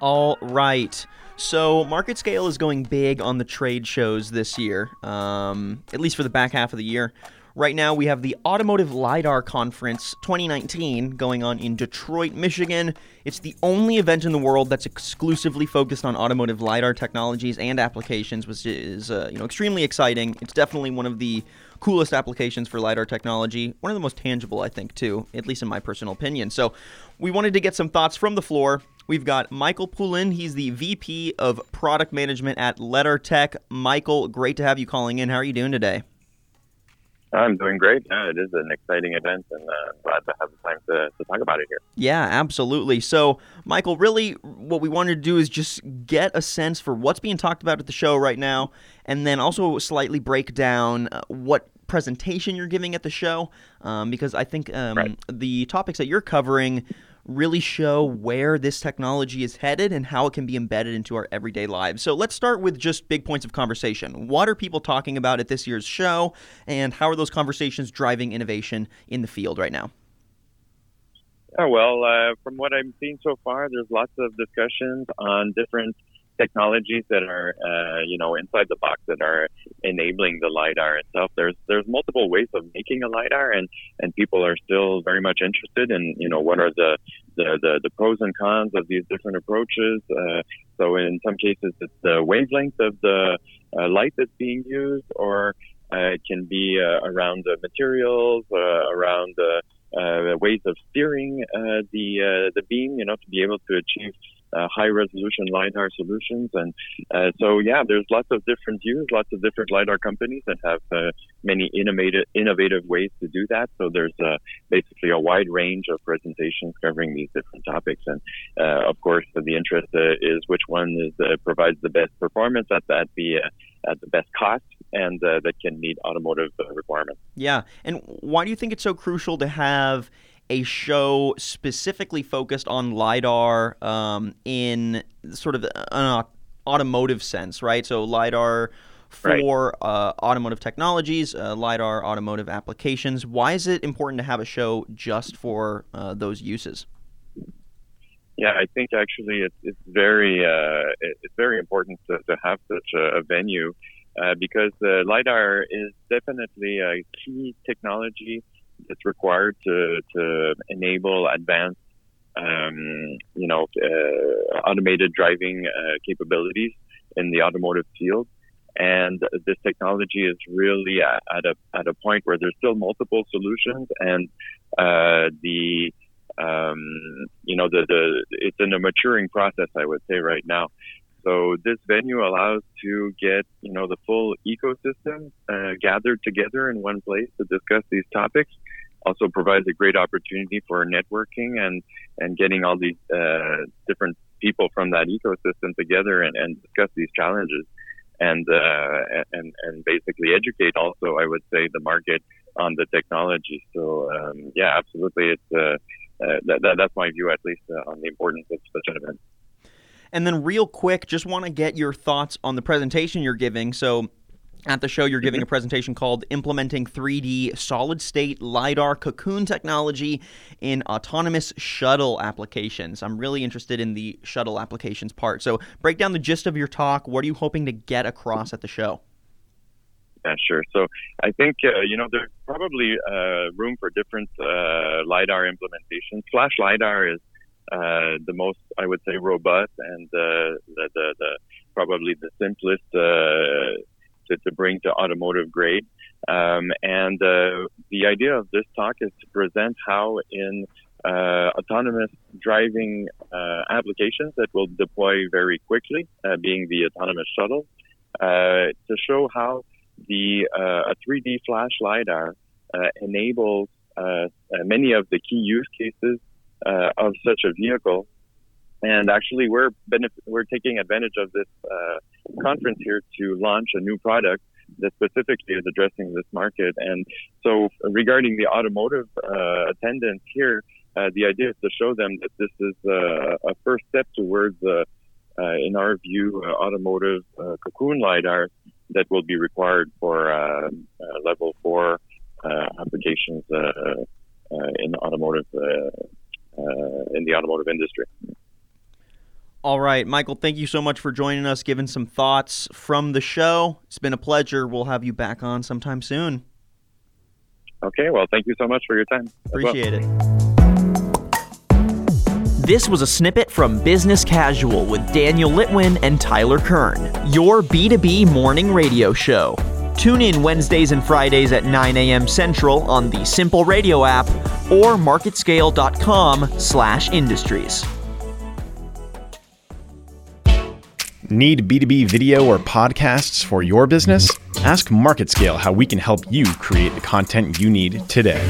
All right. So, MarketScale is going big on the trade shows this year, um, at least for the back half of the year. Right now, we have the Automotive LiDAR Conference 2019 going on in Detroit, Michigan. It's the only event in the world that's exclusively focused on automotive LiDAR technologies and applications, which is uh, you know extremely exciting. It's definitely one of the coolest applications for LiDAR technology, one of the most tangible, I think, too, at least in my personal opinion. So, we wanted to get some thoughts from the floor. We've got Michael Poulin. He's the VP of Product Management at LeddarTech. Michael, great to have you calling in. How are you doing today? I'm doing great. Yeah, it is an exciting event, and uh, glad to have the time to, to talk about it here. Yeah, absolutely. So, Michael, really, what we wanted to do is just get a sense for what's being talked about at the show right now, and then also slightly break down uh, what presentation you're giving at the show, um, because I think um, right. the topics that you're covering really show where this technology is headed and how it can be embedded into our everyday lives. So let's start with just big points of conversation. What are people talking about at this year's show, and how are those conversations driving innovation in the field right now? Yeah, well, uh, from what I'm seeing so far, there's lots of discussions on different technologies that are, uh, you know, inside the box that are enabling the lidar itself. There's there's multiple ways of making a lidar, and and people are still very much interested in, you know, what are the the the, the pros and cons of these different approaches. Uh, so in some cases, it's the wavelength of the uh, light that's being used, or uh, it can be uh, around the materials, uh, around the ways of steering the the beam, you know, to be able to achieve uh, high resolution lidar solutions. And uh, so, yeah, there's lots of different views, lots of different lidar companies that have uh, many innovative innovative ways to do that. So there's uh, basically a wide range of presentations covering these different topics. And uh, of course, the interest uh, is which one is provides the best performance at, at the at the best cost and that can meet automotive requirements. Yeah, and why do you think it's so crucial to have a show specifically focused on lidar um, in sort of an automotive sense, right? So lidar for right. uh, automotive technologies, uh, lidar automotive applications. Why is it important to have a show just for uh, those uses? Yeah, I think actually it's, it's very uh, it's very important to, to have such a, a venue uh, because lidar is definitely a key technology that's required to, to enable advanced, um, you know, uh, automated driving uh, capabilities in the automotive field. And this technology is really at, at, a at a point where there's still multiple solutions, and uh, the um, you know the the it's in a maturing process, I would say right now. So this venue allows to get you know the full ecosystem uh, gathered together in one place to discuss these topics. Also provides a great opportunity for networking and and getting all these uh, different people from that ecosystem together and, and discuss these challenges and uh, and and basically educate also I would say the market on the technology. So um, yeah, absolutely, it's uh, uh, that, that, that's my view at least uh, on the importance of such an event. And then, real quick, just want to get your thoughts on the presentation you're giving. So, at the show, you're giving a mm-hmm. presentation called Implementing 3D Solid State LiDAR Cocoon Technology in Autonomous Shuttle Applications. I'm really interested in the shuttle applications part. So, break down the gist of your talk. What are you hoping to get across at the show? Yeah, sure. So, I think, uh, you know, there's probably uh, room for different uh, LiDAR implementations. Flash LiDAR is uh, the most, I would say, robust and uh, the, the, the, probably the simplest uh, to, to bring to automotive grade. Um, and uh, the idea of this talk is to present how in uh, autonomous driving uh, applications that will deploy very quickly, being the autonomous shuttle, to show how the a 3D flash lidar enables many of the key use cases uh, of such a vehicle. And actually, we're we're taking advantage of this uh, conference here to launch a new product that specifically is addressing this market. And so, regarding the automotive uh, attendants here, uh, the idea is to show them that this is uh, a first step towards, uh, in our view, automotive cocoon lidar that will be required for level four applications in automotive uh, Uh, in the automotive industry. All right, Michael, thank you so much for joining us, giving some thoughts from the show. It's been a pleasure. We'll have you back on sometime soon. Okay, well, thank you so much for your time. Appreciate well. it. This was a snippet from Business Casual with Daniel Litwin and Tyler Kern, your B2B morning radio show. Tune in Wednesdays and Fridays at 9 a.m. Central on the Simple Radio app or marketscale.com/industries. Need B2B video or podcasts for your business? Ask MarketScale how we can help you create the content you need today.